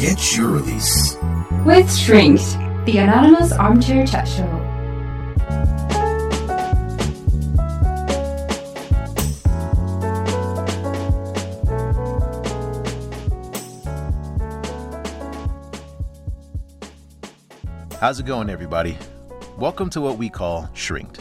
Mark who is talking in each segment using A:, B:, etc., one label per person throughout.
A: Get your release.
B: With Shrinked, the anonymous armchair chat show.
C: How's it going, everybody? Welcome to what we call Shrinked.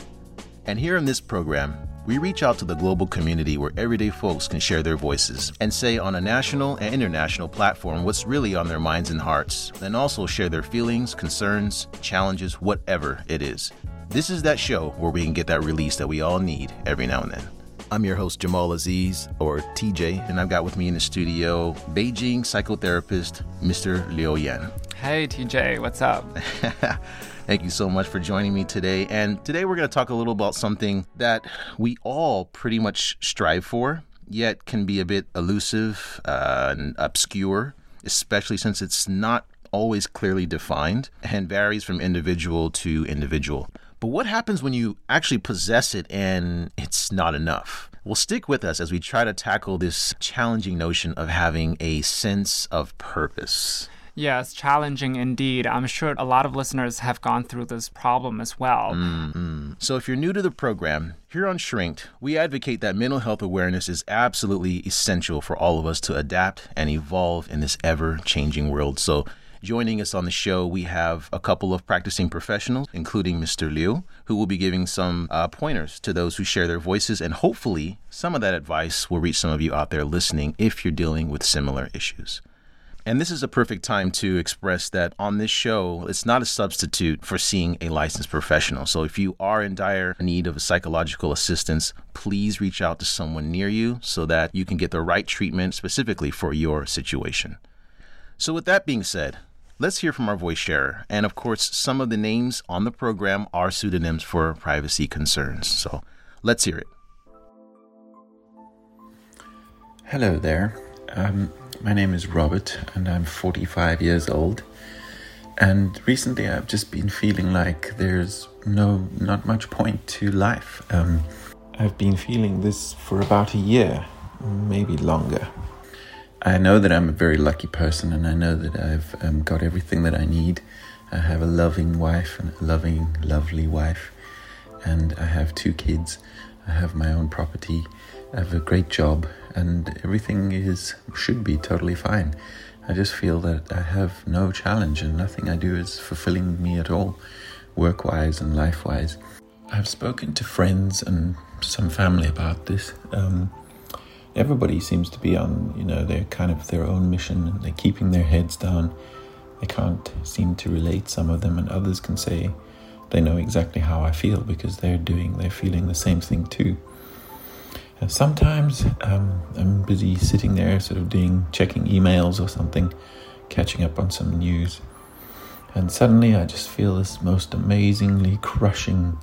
C: And here in this program, we reach out to the global community where everyday folks can share their voices and say on a national and international platform what's really on their minds and hearts, and also share their feelings, concerns, challenges, whatever it is. This is that show where we can get that release that we all need every now and then. I'm your host, Jamal Aziz, or TJ, and I've got with me in the studio Beijing psychotherapist, Mr. Liu Yan.
D: Hey, TJ, what's up?
C: Thank you so much for joining me today. And today we're going to talk a little about something that we all pretty much strive for, yet can be a bit elusive uh, and obscure, especially since it's not always clearly defined and varies from individual to individual. But what happens when you actually possess it and it's not enough? Well, stick with us as we try to tackle this challenging notion of having a sense of purpose.
D: Yes, challenging indeed. I'm sure a lot of listeners have gone through this problem as well.
C: Mm-hmm. So, if you're new to the program, here on Shrinked, we advocate that mental health awareness is absolutely essential for all of us to adapt and evolve in this ever changing world. So, Joining us on the show, we have a couple of practicing professionals, including Mr. Liu, who will be giving some uh, pointers to those who share their voices. And hopefully, some of that advice will reach some of you out there listening if you're dealing with similar issues. And this is a perfect time to express that on this show, it's not a substitute for seeing a licensed professional. So if you are in dire need of psychological assistance, please reach out to someone near you so that you can get the right treatment specifically for your situation. So, with that being said, Let's hear from our voice sharer. And of course, some of the names on the program are pseudonyms for privacy concerns. So let's hear it.
E: Hello there. Um, my name is Robert, and I'm 45 years old. And recently, I've just been feeling like there's no, not much point to life. Um, I've been feeling this for about a year, maybe longer. I know that I'm a very lucky person, and I know that I've um, got everything that I need. I have a loving wife and a loving, lovely wife, and I have two kids. I have my own property. I have a great job, and everything is should be totally fine. I just feel that I have no challenge, and nothing I do is fulfilling me at all, work-wise and life-wise. I've spoken to friends and some family about this. Um, everybody seems to be on, you know, their kind of their own mission and they're keeping their heads down. They can't seem to relate, some of them, and others can say they know exactly how I feel because they're doing, they're feeling the same thing too. Sometimes um, I'm busy sitting there, sort of doing, checking emails or something, catching up on some news. And suddenly I just feel this most amazingly crushing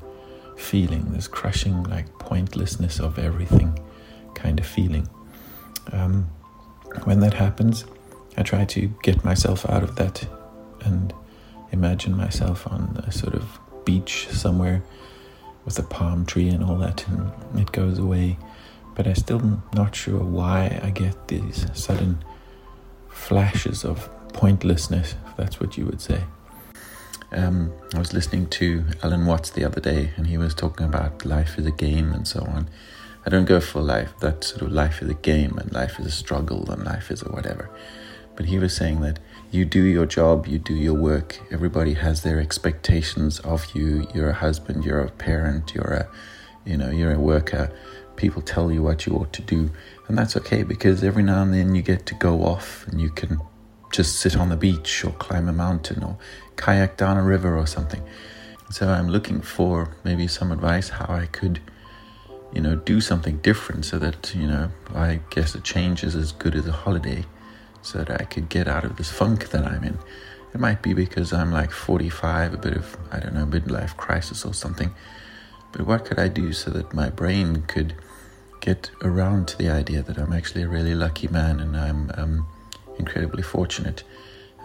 E: feeling, this crushing, like, pointlessness of everything kind of feeling. Um, when that happens, I try to get myself out of that and imagine myself on a sort of beach somewhere with a palm tree and all that, and it goes away. But I'm still not sure why I get these sudden flashes of pointlessness, if that's what you would say. Um, I was listening to Alan Watts the other day, and he was talking about life is a game and so on. I don't go for life, that sort of life is a game and life is a struggle and life is a whatever. But he was saying that you do your job, you do your work, everybody has their expectations of you. You're a husband, you're a parent, you're a you know, you're a worker. People tell you what you ought to do. And that's okay because every now and then you get to go off and you can just sit on the beach or climb a mountain or kayak down a river or something. So I'm looking for maybe some advice how I could you know, do something different so that, you know, I guess a change is as good as a holiday so that I could get out of this funk that I'm in. It might be because I'm like 45, a bit of, I don't know, midlife crisis or something. But what could I do so that my brain could get around to the idea that I'm actually a really lucky man and I'm um, incredibly fortunate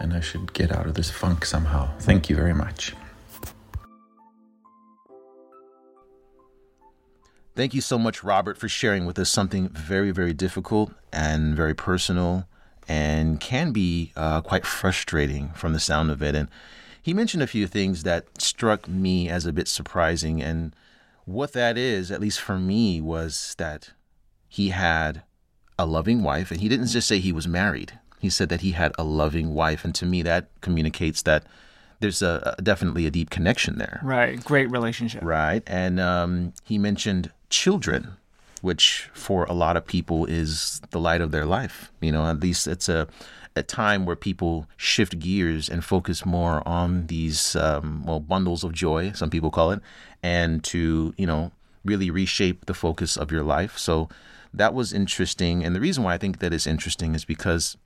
E: and I should get out of this funk somehow? Thank you very much.
C: Thank you so much, Robert, for sharing with us something very, very difficult and very personal and can be uh, quite frustrating from the sound of it. And he mentioned a few things that struck me as a bit surprising. And what that is, at least for me, was that he had a loving wife, and he didn't just say he was married. He said that he had a loving wife, and to me, that communicates that there's a, a definitely a deep connection there.
D: Right. Great relationship.
C: Right. And um, he mentioned children, which for a lot of people is the light of their life. You know, at least it's a, a time where people shift gears and focus more on these, um, well, bundles of joy, some people call it, and to, you know, really reshape the focus of your life. So that was interesting. And the reason why I think that is interesting is because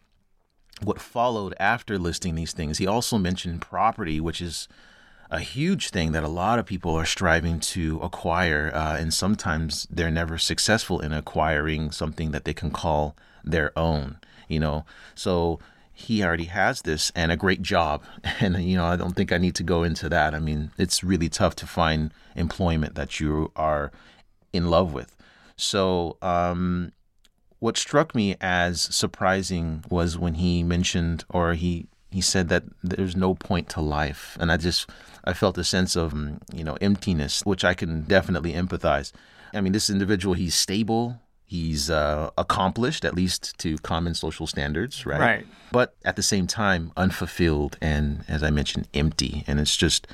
C: what followed after listing these things, he also mentioned property, which is a huge thing that a lot of people are striving to acquire, uh, and sometimes they're never successful in acquiring something that they can call their own. You know, so he already has this and a great job, and you know, I don't think I need to go into that. I mean, it's really tough to find employment that you are in love with. So, um, what struck me as surprising was when he mentioned or he he said that there's no point to life and i just i felt a sense of you know emptiness which i can definitely empathize i mean this individual he's stable he's uh, accomplished at least to common social standards right
D: Right.
C: but at the same time unfulfilled and as i mentioned empty and it's just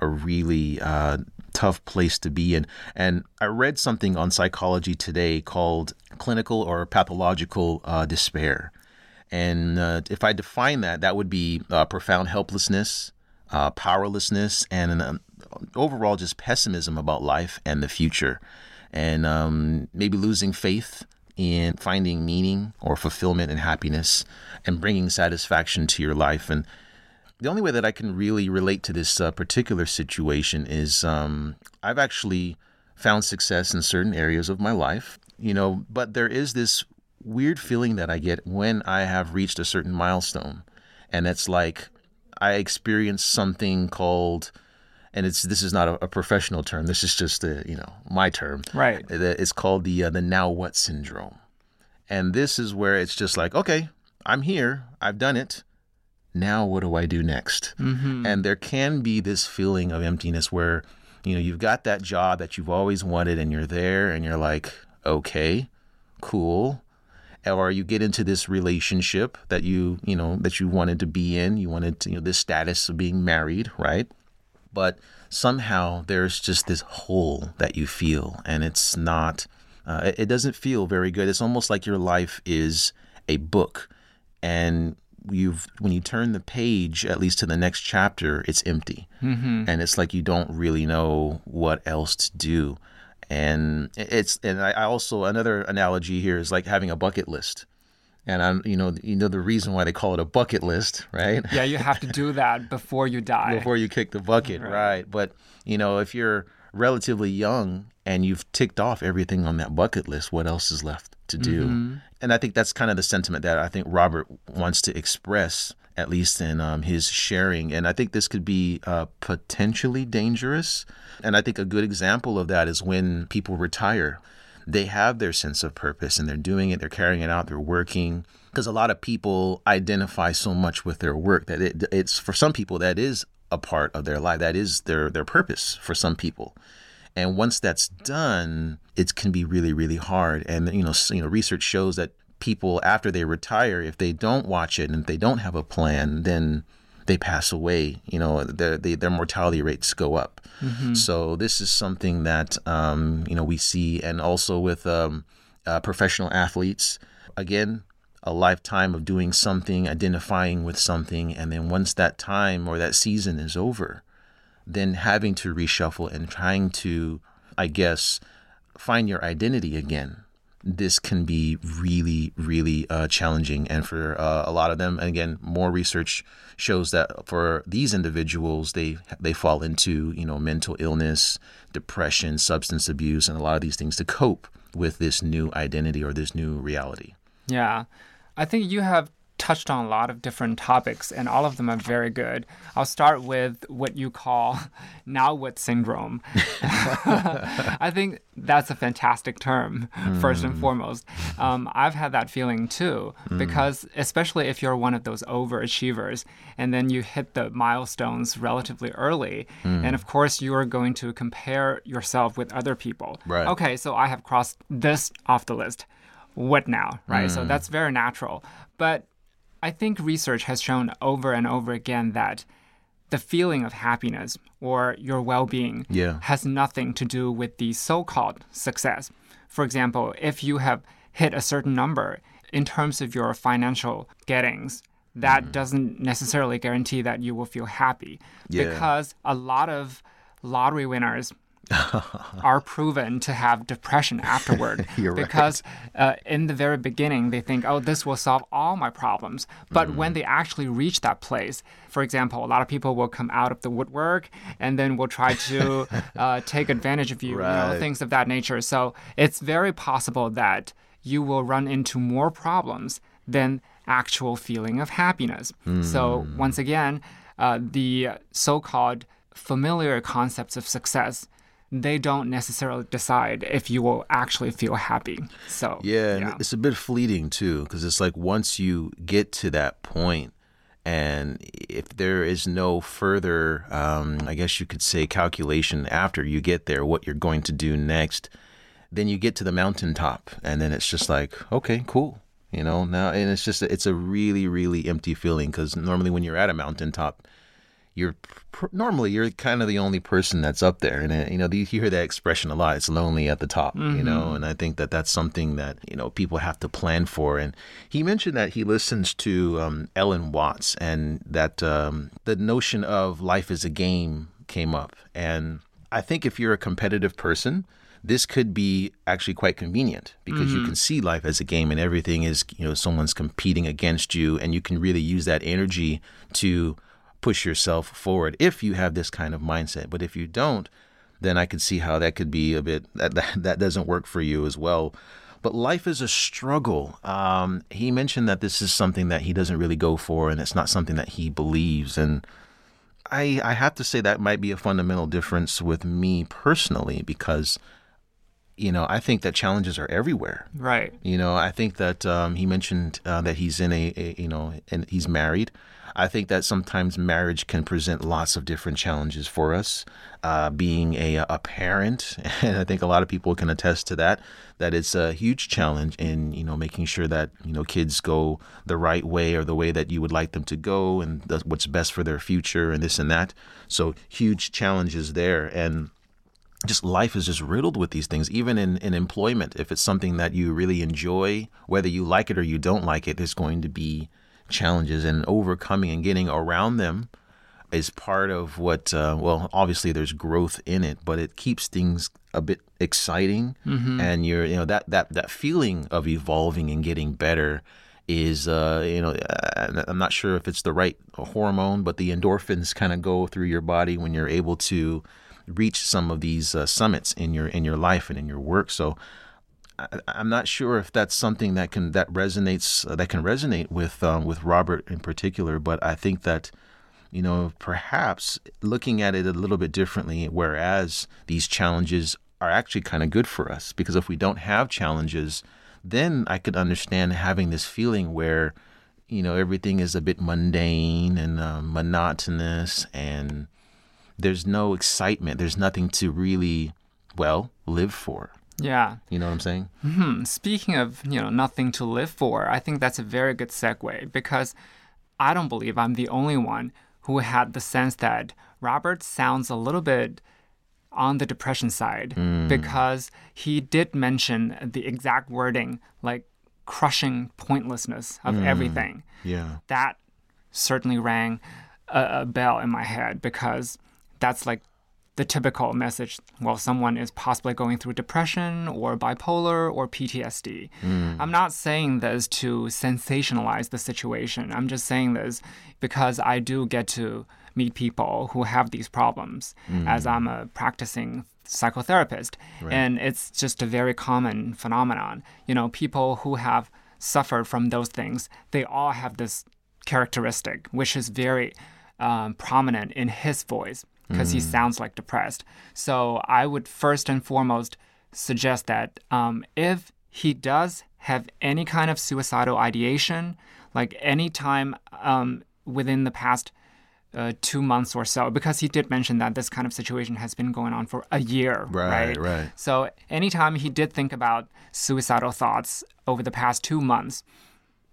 C: a really uh, tough place to be in and i read something on psychology today called clinical or pathological uh, despair and uh, if I define that, that would be uh, profound helplessness, uh, powerlessness, and an overall just pessimism about life and the future. And um, maybe losing faith in finding meaning or fulfillment and happiness and bringing satisfaction to your life. And the only way that I can really relate to this uh, particular situation is um, I've actually found success in certain areas of my life, you know, but there is this weird feeling that I get when I have reached a certain milestone. And it's like I experience something called and it's this is not a, a professional term. This is just a, you know, my term.
D: Right.
C: It's called the uh, the now what syndrome. And this is where it's just like, okay, I'm here. I've done it. Now what do I do next?
D: Mm-hmm.
C: And there can be this feeling of emptiness where, you know, you've got that job that you've always wanted and you're there and you're like, okay, cool or you get into this relationship that you you know that you wanted to be in you wanted to, you know this status of being married right but somehow there's just this hole that you feel and it's not uh, it, doesn't feel very good. It's almost like your life is a book and you've when you turn the page at least to the next chapter it's empty.
D: Mm-hmm.
C: and it's like you don't really know what else to do. And it's and I also another analogy here is like having a bucket list and I'm you know you know the reason why they call it a bucket list right
D: Yeah, you have to do that before you die.
C: before you kick the bucket right. but you know if you're relatively young and you've ticked off everything on that bucket list what else is left to do and I think that's kind of the sentiment that I think Robert wants to express at least in um, his sharing. And I think this could be uh, potentially dangerous. And I think a good example of that is when people retire. They have their sense of purpose and they're doing it, they're carrying it out, they're working. Because a lot of people identify so much with their work that it, it's for some people that is a part of their life, that is their, their purpose for some people. And once that's done, it can be really, really hard. And you know, you know, research shows that people after they retire, if they don't watch it and if they don't have a plan, then they pass away. You know, their they, their mortality rates go up. So this is something that um, you know we see, and also with um, uh, professional athletes. Again, a lifetime of doing something, identifying with something, and then once that time or that season is over, then having to reshuffle and trying to, I guess, find your identity again. This can be really, really uh, challenging. And for uh, a lot of them, and again, more research shows that for these individuals, they they fall into you know mental illness, depression, substance abuse, and a lot of these things to cope with this new identity or this new reality.
D: Yeah. I think you have touched on a lot of different topics, and all of them are very good. I'll start with what you call now what syndrome. I think that's a fantastic term, mm. first and hmm. foremost. Um, I've had that feeling too, mm. because especially if you're one of those overachievers and then you hit the milestones relatively early, mm. and of course you are going to compare yourself with other people.
C: Right.
D: Okay, so I have crossed this off the list. What now? Right. So hmm. that's very natural. But I think research has shown over and over again that the feeling of happiness or your well being
C: yeah.
D: has nothing to do with the so called success. For example, if you have hit a certain number in terms of your financial gettings, that mm. doesn't necessarily guarantee that you will feel happy
C: yeah.
D: because a lot of lottery winners are proven to have depression afterward
C: because
D: right. uh, in the very beginning they think oh this will solve all my problems but mm. when they actually reach that place for example a lot of people will come out of the woodwork and then will try to uh, take advantage of you, right. you know, things of that nature so it's very possible that you will run into more problems than actual feeling of happiness mm. so once again uh, the so-called familiar concepts of success they don't necessarily decide if you will actually feel happy. So
C: yeah, yeah. it's a bit fleeting too, because it's like once you get to that point, and if there is no further, um, I guess you could say, calculation after you get there, what you're going to do next, then you get to the mountaintop, and then it's just like, okay, cool. You know, now, and it's just, it's a really, really empty feeling because normally when you're at a mountaintop, you're pr- normally you're kind of the only person that's up there and uh, you know you hear that expression a lot it's lonely at the top mm-hmm. you know mm-hmm. and i think that that's something that you know people have to plan for and he mentioned that he listens to um, Alan Watts and that um, the notion of life is a game came up and i think if you're a competitive person this could be actually quite convenient because mm-hmm. you can see life as a game and everything is you know someone's competing against you and you can really use that energy to push yourself forward if you have this kind of mindset. But if you don't, then I could see how that could be a bit that that, that doesn't work for you as well. But life is a struggle. Um, he mentioned that this is something that he doesn't really go for, and it's not something that he believes. And I I have to say that might be a fundamental difference with me personally because you know, I think that challenges are everywhere.
D: Right.
C: You know, I think that um, he mentioned uh, that he's in a, a, you know, and he's married. I think that sometimes marriage can present lots of different challenges for us. Uh, being a, a parent, and I think a lot of people can attest to that, that it's a huge challenge in you know making sure that you know kids go the right way or the way that you would like them to go, and what's best for their future, and this and that. So huge challenges there, and just life is just riddled with these things even in, in employment if it's something that you really enjoy whether you like it or you don't like it there's going to be challenges and overcoming and getting around them is part of what uh, well obviously there's growth in it but it keeps things a bit exciting mm-hmm. and you're you know that that that feeling of evolving and getting better is uh, you know uh, I'm not sure if it's the right hormone but the endorphins kind of go through your body when you're able to reach some of these uh, summits in your in your life and in your work. So I, am not sure if that's something that can that resonates uh, that can resonate with um, with Robert in particular, but I think that you know perhaps looking at it a little bit differently, whereas these challenges are actually kind of good for us because if we don't have challenges, then I could understand having this feeling where you know everything is a bit mundane and uh, monotonous and there's no excitement. There's nothing to really well live for.
D: Yeah.
C: You know what I'm saying?
D: Mm-hmm. Speaking of, you know, nothing to live for, I think that's a very good segue because I don't believe I'm the only one who had the sense that Robert sounds a little bit on the depression side mm. because he did mention the exact wording like crushing pointlessness of mm. everything.
C: Yeah.
D: That certainly rang a, a bell in my head because that's like the typical message well someone is possibly going through depression or bipolar or PTSD. Mm. I'm not saying this to sensationalize the situation. I'm just saying this because I do get to meet people who have these problems mm. as I'm a practicing psychotherapist right. and it's just a very common phenomenon. You know, people who have suffered from those things, they all have this characteristic, which is very um, prominent in his voice because he sounds like depressed. So I would first and foremost suggest that um, if he does have any kind of suicidal ideation, like any time um, within the past uh, two months or so, because he did mention that this kind of situation has been going on for a year,
C: Right, right.
D: So anytime he did think about suicidal thoughts over the past two months,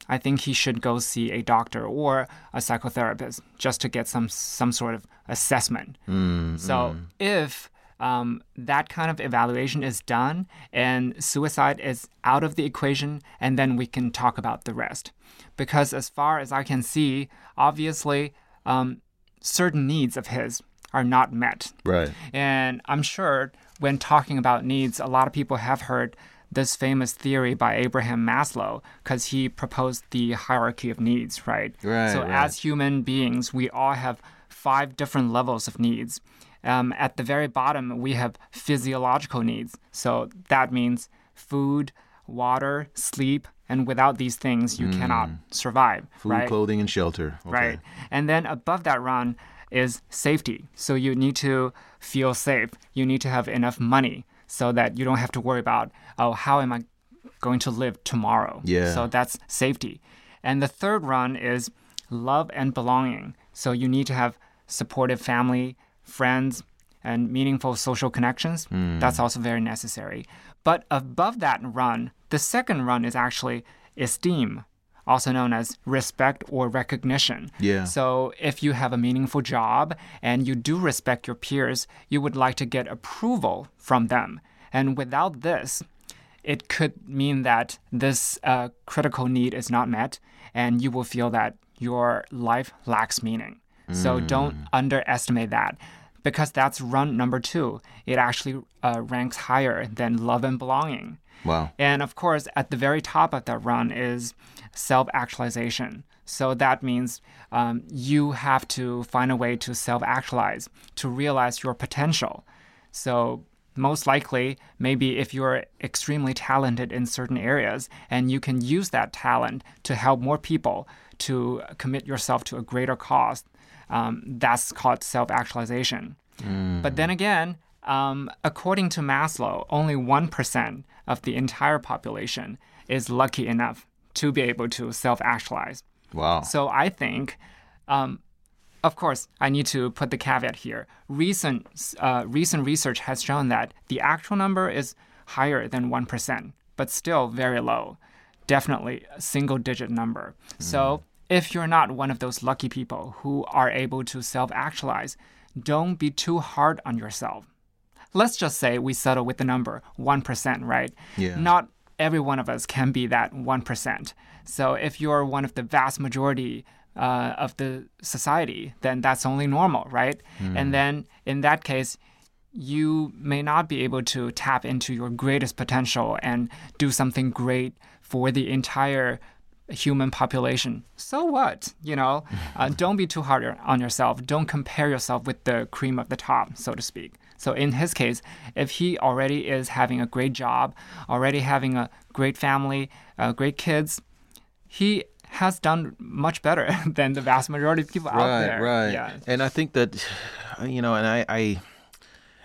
D: I think he should go see a doctor or a psychotherapist just to get some some sort of assessment. so if um, that kind of evaluation is done and suicide is out of the equation, and then we can talk about the rest. Because as far as I can see, obviously, um, certain needs of his are not met.
C: Right.
D: And I'm sure when talking about needs, a lot of people have heard this famous theory by Abraham Maslow because he proposed the hierarchy of needs, right?
C: Right,
D: So,
C: right.
D: as human beings, we all have five different levels of needs. Um, at the very bottom, we have physiological needs. So, that means food, water, sleep, and without these things, you cannot survive.
C: Food,
D: right?
C: clothing, and shelter. Okay.
D: right? And then above that run is safety. So you need to feel safe. You need to have enough money so that you don't have to worry about, oh, how am I going to live tomorrow?
C: Yeah.
D: So that's safety. And the third run is love and belonging. So you need to have supportive family, friends, and meaningful social connections. That's also very necessary. But above that run, the second run is actually esteem, also known as respect or recognition.
C: Yeah.
D: So if you have a meaningful job and you do respect your peers, you would like to get approval from them. And without this, it could mean that this uh, critical need is not met and you will feel that your life lacks meaning. So don't underestimate that because that's run number two. It actually uh, ranks higher than love and belonging.
C: Wow.
D: And of course, at the very top of that run is self actualization. So that means um, you have to find a way to self actualize, to realize your potential. So, most likely, maybe if you're extremely talented in certain areas and you can use that talent to help more people, to commit yourself to a greater cause, um, that's called self actualization. But then again, um, according to Maslow, only 1% of the entire population is lucky enough to be able to self actualize.
C: Wow.
D: So I think, um, of course, I need to put the caveat here. Recent, uh, recent research has shown that the actual number is higher than 1%, but still very low. Definitely a single digit number. So if you're not one of those lucky people who are able to self actualize, don't be too hard on yourself. Let's just say we settle with the number 1%, right?
C: Yeah.
D: Not every one of us can be that 1%. So if you're one of the vast majority uh, of the society, then that's only normal, right? And then in that case, you may not be able to tap into your greatest potential and do something great for the entire human population. So what? You know, uh, don't be too hard on yourself. Don't compare yourself with the cream of the top, so to speak. So in his case, if he already is having a great job, already having a great family, uh, great kids, he has done much better than the vast majority of people out
C: right,
D: there.
C: right.
D: Yeah.
C: And I think that, you know, and I, I,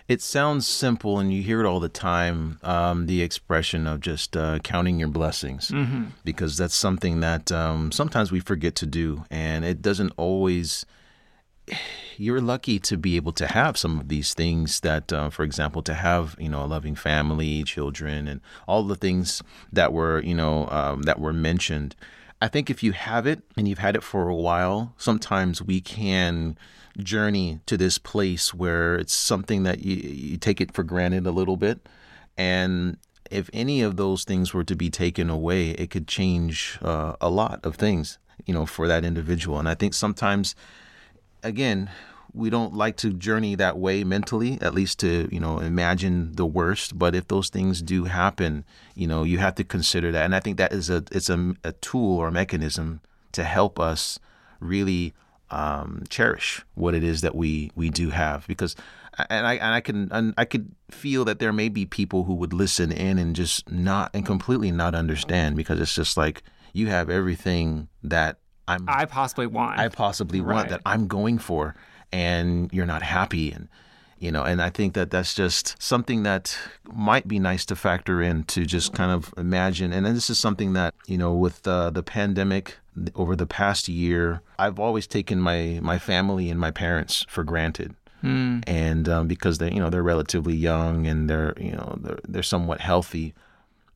C: it sounds simple, and you hear it all the time. Um, the expression of just uh, counting your blessings,
D: Mm-hmm.
C: because that's something that um, sometimes we forget to do, and it doesn't always. You're lucky to be able to have some of these things. That, uh, for example, to have you know a loving family, children, and all the things that were you know um, that were mentioned. I think if you have it and you've had it for a while, sometimes we can journey to this place where it's something that you, you take it for granted a little bit. And if any of those things were to be taken away, it could change uh, a lot of things, you know, for that individual. And I think sometimes, again, we don't like to journey that way mentally, at least to, you know, imagine the worst. But if those things do happen, you know, you have to consider that. And I think that is a, it's a, a tool or a mechanism to help us really um, cherish what it is that we we do have. Because and I and I can and I could feel that there may be people who would listen in and just not and completely not understand because it's just like you have everything that I'm
D: I possibly want.
C: I possibly want that I'm going for and you're not happy and you know and I think that that's just something that might be nice to factor in to just kind of imagine. And then this is something that you know with uh, the pandemic over the past year I've always taken my my family and my parents for granted. And um, because they you know they're relatively young and they're you know they're, they're somewhat healthy.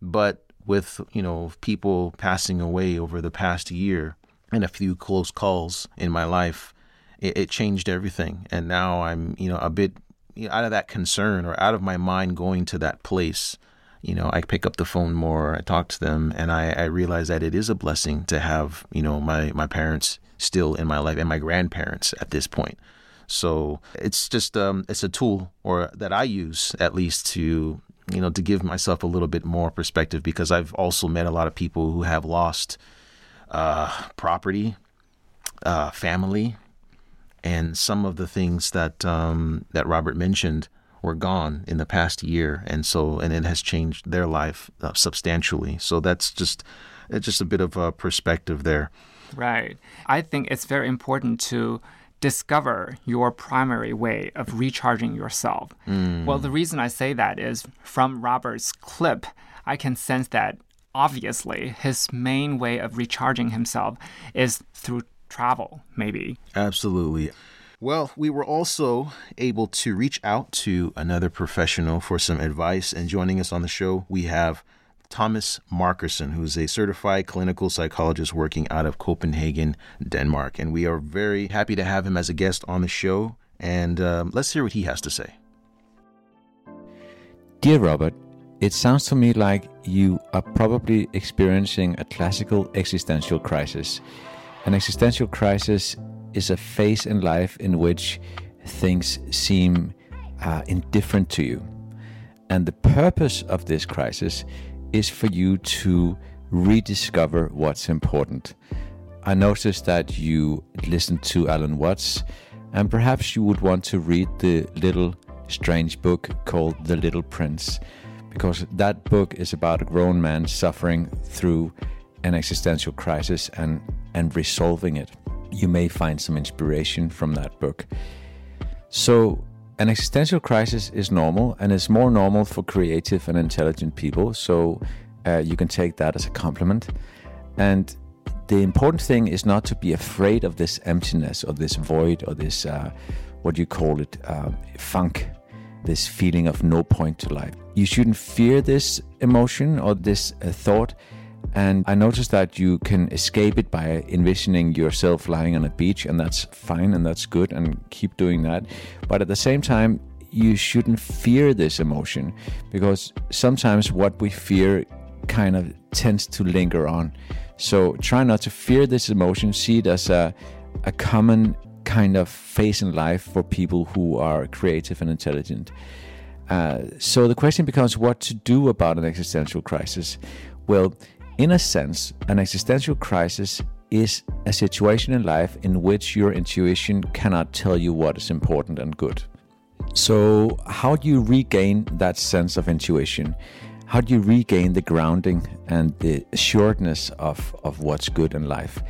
C: But with you know people passing away over the past year and a few close calls in my life it, it changed everything. And now i'm you know a bit you know, out of that concern or out of my mind going to that place you know i pick up the phone more i talk to them and i, I realize that it is a blessing to have you know my my parents still in my life and my grandparents at this point. So it's just um, it's a tool or that I use at least to you know to give myself a little bit more perspective because I've also met a lot of people who have lost uh, property, uh, family, and some of the things that um, that Robert mentioned were gone in the past year, and so and it has changed their life uh, substantially. So that's just it's just a bit of a perspective there.
D: Right. I think it's very important to discover your primary way of recharging yourself. Well, the reason I say that is from Robert's clip, I can sense that obviously his main way of recharging himself is through travel, maybe.
C: Absolutely. Well, we were also able to reach out to another professional for some advice. And joining us on the show, we have Thomas Markersen, who's a certified clinical psychologist working out of Copenhagen, Denmark. And we are very happy to have him as a guest on the show. And um, let's hear what he has to say.
A: Dear Robert, it sounds to me like you are probably experiencing a classical existential crisis. An existential crisis is a phase in life in which things seem uh, indifferent to you. And the purpose of this crisis is for you to rediscover what's important. I noticed that you listened to Alan Watts, and perhaps you would want to read the little strange book called The Little Prince, because that book is about a grown man suffering through an existential crisis and, and resolving it. You may find some inspiration from that book. So, an existential crisis is normal and it's more normal for creative and intelligent people. So, uh, you can take that as a compliment. And the important thing is not to be afraid of this emptiness or this void or this, uh, what do you call it, uh, funk, this feeling of no point to life. You shouldn't fear this emotion or this uh, thought. And I noticed that you can escape it by envisioning yourself lying on a beach, and that's fine and that's good, and keep doing that. But at the same time, you shouldn't fear this emotion because sometimes what we fear kind of tends to linger on. So try not to fear this emotion, see it as a, a common kind of phase in life for people who are creative and intelligent. Uh, so the question becomes what to do about an existential crisis. Well, in a sense, an existential crisis is a situation in life in which your intuition cannot tell you what is important and good. So, how do you regain that sense of intuition? How do you regain the grounding and the assuredness of, of what's good in life?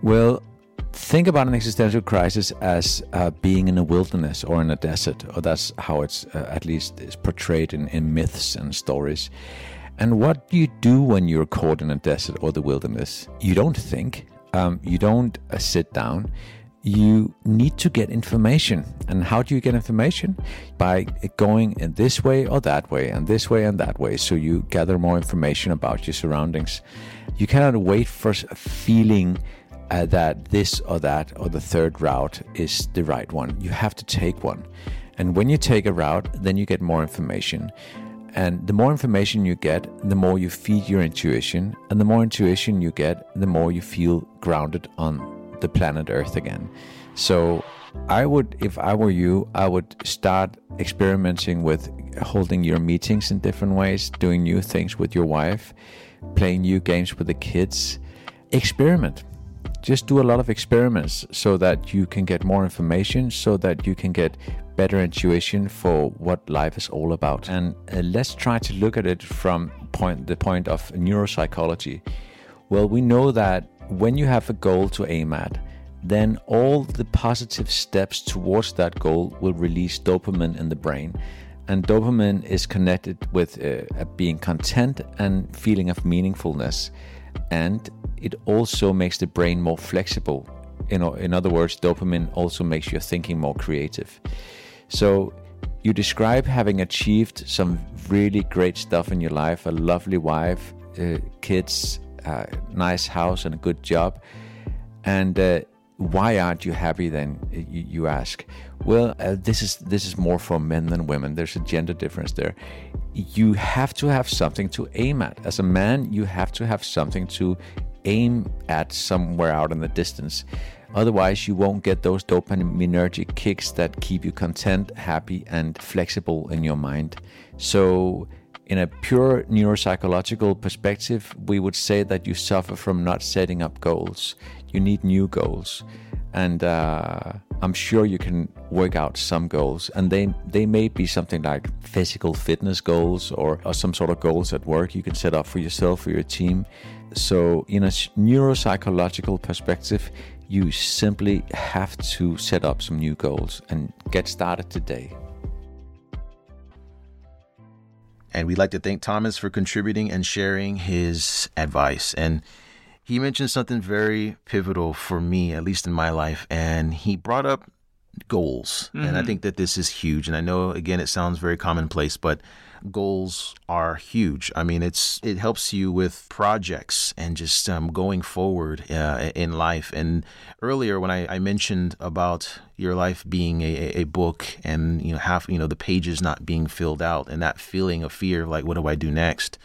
A: Well, think about an existential crisis as uh, being in a wilderness or in a desert, or that's how it's uh, at least is portrayed in, in myths and stories. And what do you do when you're caught in a desert or the wilderness? You don't think, um, you don't uh, sit down. You need to get information. And how do you get information? By going in this way or that way, and this way and that way. So you gather more information about your surroundings. You cannot wait for a feeling uh, that this or that or the third route is the right one. You have to take one. And when you take a route, then you get more information. And the more information you get, the more you feed your intuition. And the more intuition you get, the more you feel grounded on the planet Earth again. So I would, if I were you, I would start experimenting with holding your meetings in different ways, doing new things with your wife, playing new games with the kids. Experiment just do a lot of experiments so that you can get more information, so that you can get better intuition for what life is all about. And uh, let's try to look at it from point the point of neuropsychology. Well, we know that when you have a goal to aim at, then all the positive steps towards that goal will release dopamine in the brain. And dopamine is connected with uh, being content and feeling of meaningfulness. And it also makes the brain more flexible. You know, in other words, dopamine also makes your thinking more creative. So you describe having achieved some really great stuff in your life, a lovely wife, uh, kids, uh, nice house, and a good job. And uh, why aren't you happy then you, you ask? Well uh, this is this is more for men than women. There's a gender difference there. You have to have something to aim at. As a man you have to have something to aim at somewhere out in the distance otherwise you won't get those dopaminergic kicks that keep you content happy and flexible in your mind so in a pure neuropsychological perspective, we would say that you suffer from not setting up goals you need new goals. And uh, I'm sure you can work out some goals, and they they may be something like physical fitness goals or, or some sort of goals at work you can set up for yourself or your team. So, in a neuropsychological perspective, you simply have to set up some new goals and get started today.
C: And we'd like to thank Thomas for contributing and sharing his advice. And he mentioned something very pivotal for me, at least in my life, and he brought up goals. Mm-hmm. And I mm-hmm. think that this is huge. And I know, again, it sounds very commonplace, but goals are huge. I mean, it's it helps you with projects and just um, going forward uh, in life. And earlier, when I, I, mentioned about your life being a, a book and you know half you know the pages not being filled out and that feeling of fear, like what do I do next?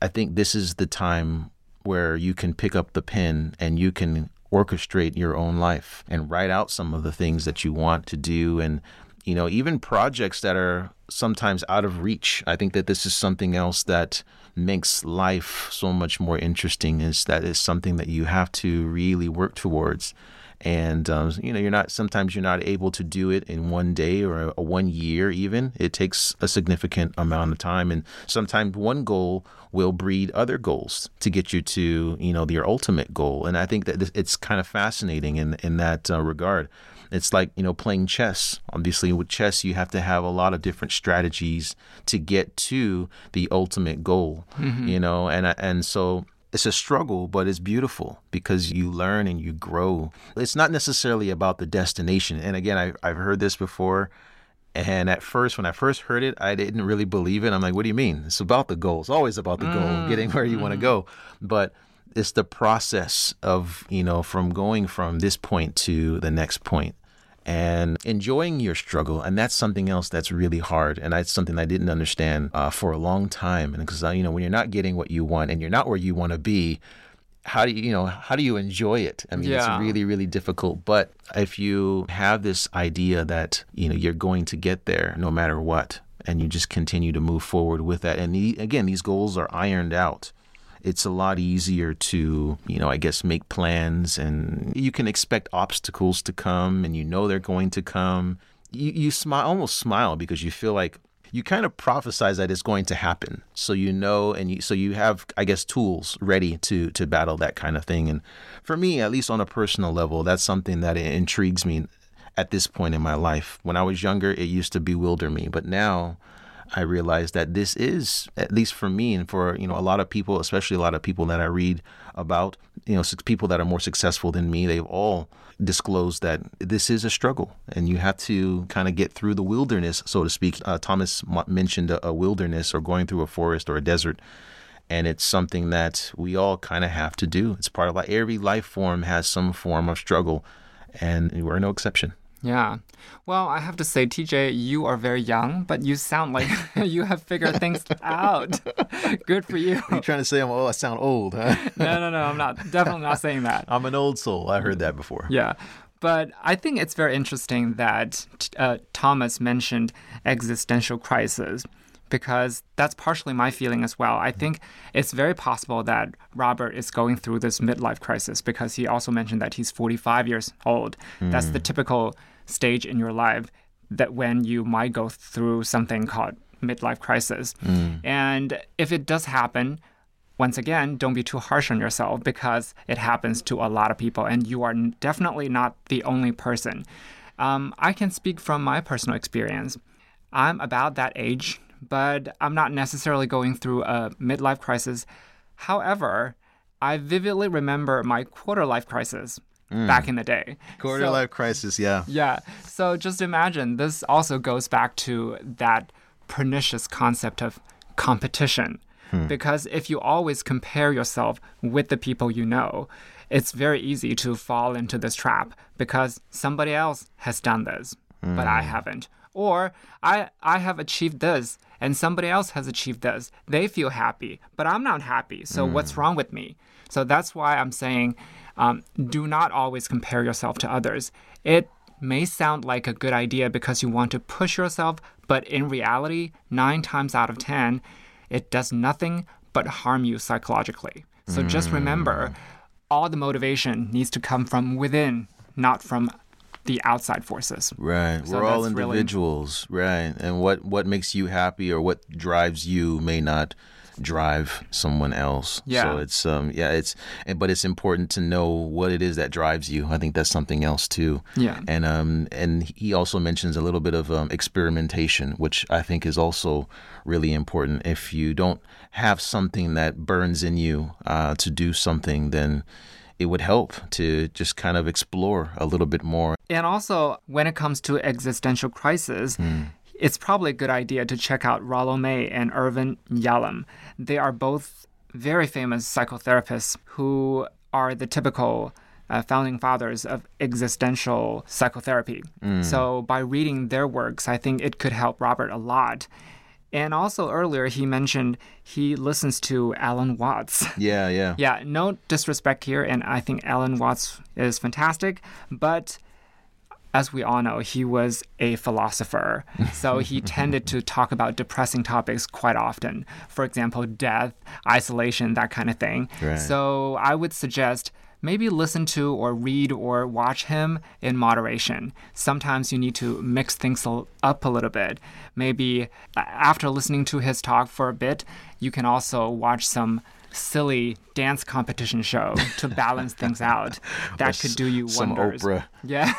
C: I think this is the time where you can pick up the pen and you can orchestrate your own life and write out some of the things that you want to do and you know even projects that are sometimes out of reach. I think that this is something else that makes life so much more interesting is that is something that you have to really work towards. And um, you know you're not sometimes you're not able to do it in one day or a, a one year even. It takes a significant amount of time. And sometimes one goal will breed other goals to get you to you know your ultimate goal and i think that it's kind of fascinating in in that uh, regard it's like you know playing chess obviously with chess you have to have a lot of different strategies to get to the ultimate goal mm-hmm. you know and and so it's a struggle, but it's beautiful because you learn and you grow. It's not necessarily about the destination. And again, I, I've heard this before. And at first, when I first heard it, I didn't really believe it. I'm like, what do you mean? It's about the goal. It's always about the mm. goal, getting where you mm. want to go. But it's the process of, you know, from going from this point to the next point and enjoying your struggle. And that's something else that's really hard. And that's something I didn't understand uh, for a long time. And because, uh, you know, when you're not getting what you want and you're not where you want to be, how do you, you know, how do you enjoy it? I mean, yeah. it's really, really difficult. But if you have this idea that, you know, you're going to get there no matter what, and you just continue to move forward with that. And the, again, these goals are ironed out it's a lot easier to, you know, I guess make plans and you can expect obstacles to come and you know they're going to come. You, you smile, almost smile because you feel like you kind of prophesize that it's going to happen. So you know, and you, so you have, I guess, tools ready to to battle that kind of thing. And for me, at least on a personal level, that's something that intrigues me at this point in my life. When I was younger, it used to bewilder me, but now I realize that this is, at least for me and for you know a lot of people, especially a lot of people that I read about, you know, people that are more successful than me, they've all disclosed that this is a struggle, and you have to kind of get through the wilderness, so to speak. Uh, Thomas mentioned a, a wilderness or going through a forest or a desert and it's something that we all kind of have to do. It's part of like every life form has some form of struggle, and we're no exception.
D: Yeah. Well, I have to say, TJ, you are very young, but you sound like you have figured things out. Good for you.
C: Are you trying to say I'm, oh, I sound old, huh?
D: no, no, no. I'm not. Definitely not saying that.
C: I'm an old soul. I heard that before.
D: Yeah. But I think it's very interesting that uh, Thomas mentioned existential crisis because that's partially my feeling as well. I think it's very possible that Robert is going through this midlife crisis because he also mentioned that he's 45 years old. That's the typical stage in your life that when you might go through something called midlife crisis. And if it does happen, once again, don't be too harsh on yourself because it happens to a lot of people, and you are definitely not the only person. Um, I can speak from my personal experience. I'm about that age, but I'm not necessarily going through a midlife crisis. However, I vividly remember my quarter life crisis mm. back in the day.
C: Quarter
D: So-
C: life crisis, yeah.
D: yeah. So just imagine this also goes back to that pernicious concept of competition. Hmm. Because if you always compare yourself with the people you know, it's very easy to fall into this trap because somebody else has done this, but I hmm. haven't. Or I I have achieved this and somebody else has achieved this. They feel happy, but I'm not happy. So what's wrong with me? So that's why I'm saying um, do not always compare yourself to others. It may sound like a good idea because you want to push yourself, but in reality, nine times out of 10, it does nothing but harm you psychologically. So just remember all the motivation needs to come from within, not from the outside forces.
C: Right.
D: So
C: We're all
D: that's really-
C: individuals, right? And what what makes you happy or what drives you may not drive someone else.
D: Yeah.
C: So it's um yeah, it's but it's important to know what it is that drives you. I think that's something else too.
D: Yeah.
C: And um and he also mentions a little bit of um, experimentation, which I think is also really important. If you don't have something that burns in you uh, to do something, then it would help to just kind of explore a little bit more
D: And also, when it comes to existential crisis, it's probably a good idea to check out Rollo May and Irvin Yalom. They are both very famous psychotherapists who are the typical uh, founding fathers of existential psychotherapy. So, by reading their works, I think it could help Robert a lot. And also, earlier, he mentioned he listens to Alan Watts.
C: Yeah, yeah.
D: Yeah, no disrespect here, and I think Alan Watts is fantastic, but as we all know, he was a philosopher. So he tended to talk about depressing topics quite often. For example, death, isolation, that kind of thing.
C: Right.
D: So I would suggest maybe listen to or read or watch him in moderation. Sometimes you need to mix things up a little bit. Maybe uh, after listening to his talk for a bit, you can also watch some silly dance competition show to balance things out. That could do you
C: Some
D: wonders.
C: Oprah.
D: Yeah.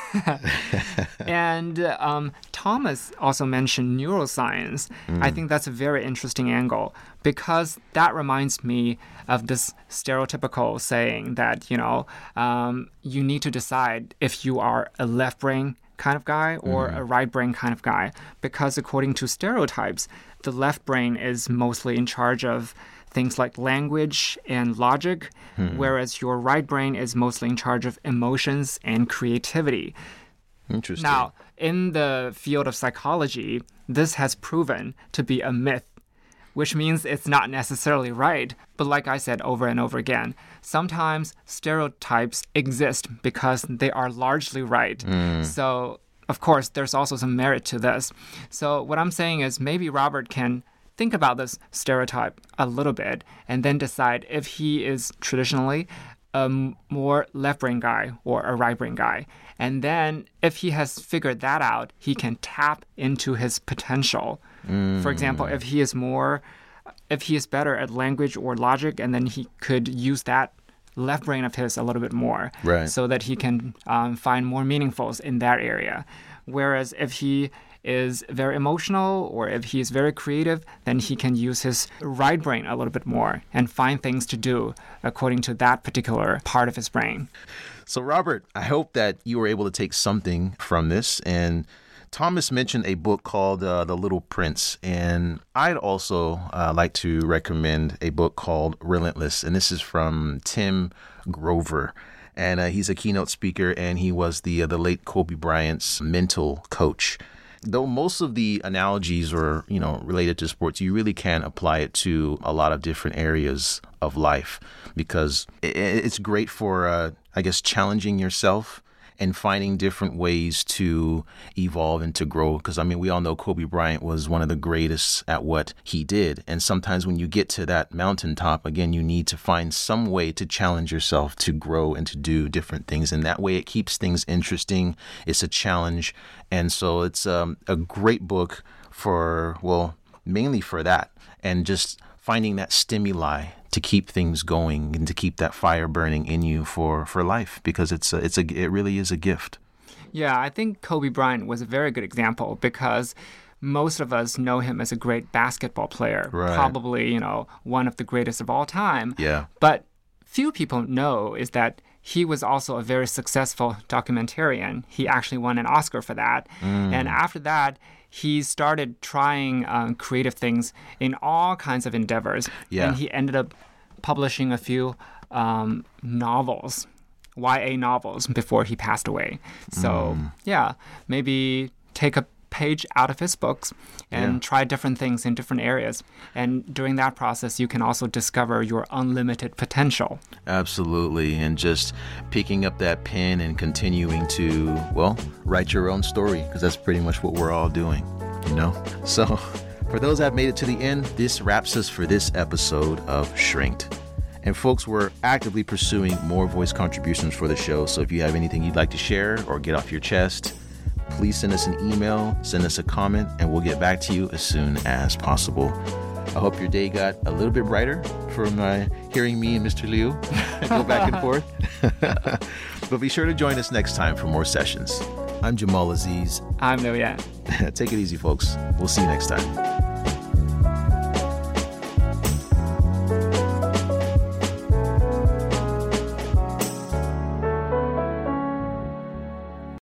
D: and um, Thomas also mentioned neuroscience. I think that's a very interesting angle because that reminds me of this stereotypical saying that, you know, um, you need to decide if you are a left brain kind of guy or a right brain kind of guy. Because according to stereotypes, the left brain is mostly in charge of things like language and logic, hmm. whereas your right brain is mostly in charge of emotions and creativity.
C: Interesting.
D: Now, in the field of psychology, this has proven to be a myth, which means it's not necessarily right. But like I said over and over again, sometimes stereotypes exist because they are largely right. Hmm. So, of course, there's also some merit to this. So, what I'm saying is maybe Robert can think about this stereotype a little bit and then decide if he is traditionally a more left brain guy or a right brain guy. And then if he has figured that out, he can tap into his potential. For example, if he is more, if he is better at language or logic, and then he could use that left brain of his a little bit more
C: Right.
D: so that he can um, find more meaningfuls in that area. Whereas if he is very emotional or if he is very creative, then he can use his right brain a little bit more and find things to do according to that particular part of his brain.
C: So, Robert, I hope that you were able to take something from this. And Thomas mentioned a book called uh, The Little Prince. And I'd also uh, like to recommend a book called Relentless. And this is from Tim Grover. And uh, he's a keynote speaker, and he was the uh, the late Kobe Bryant's mental coach. Though most of the analogies are, you know, related to sports, you really can apply it to a lot of different areas of life because it's great for, uh, I guess, challenging yourself and finding different ways to evolve and to grow. Because I mean, we all know Kobe Bryant was one of the greatest at what he did. And sometimes when you get to that mountaintop, again, you need to find some way to challenge yourself to grow and to do different things. And that way it keeps things interesting. It's a challenge. And so it's um, a great book for, well, mainly for that. And just finding that stimuli to keep things going and to keep that fire burning in you for, for life because it's a, it's a it really is a gift.
D: Yeah, I think Kobe Bryant was a very good example because most of us know him as a great basketball player,
C: Right.
D: probably, you know, one of the greatest of all time.
C: Yeah.
D: But few people know is that he was also a very successful documentarian. He actually won an Oscar for that.
C: Mm.
D: And after that, he started trying um, creative things in all kinds of endeavors.
C: Yeah.
D: And he ended up publishing a few um, novels, YA novels, before he passed away. So,
C: Mm.
D: yeah, maybe take a page out of his books and
C: Yeah.
D: try different things in different areas. And during that process, you can also discover your unlimited potential.
C: Absolutely. And just picking up that pen and continuing to, well, write your own story because that's pretty much what we're all doing, you know? So, for those that have made it to the end, this wraps us for this episode of Shrinked. And folks, we're actively pursuing more voice contributions for the show. So if you have anything you'd like to share or get off your chest, please send us an email, send us a comment, and we'll get back to you as soon as possible. I hope your day got a little bit brighter from uh, hearing me and Mr. Liu go back and forth. but be sure to join us next time for more sessions. I'm Jamal Aziz.
D: I'm Liu Yan.
C: Take it easy, folks. We'll see you next time.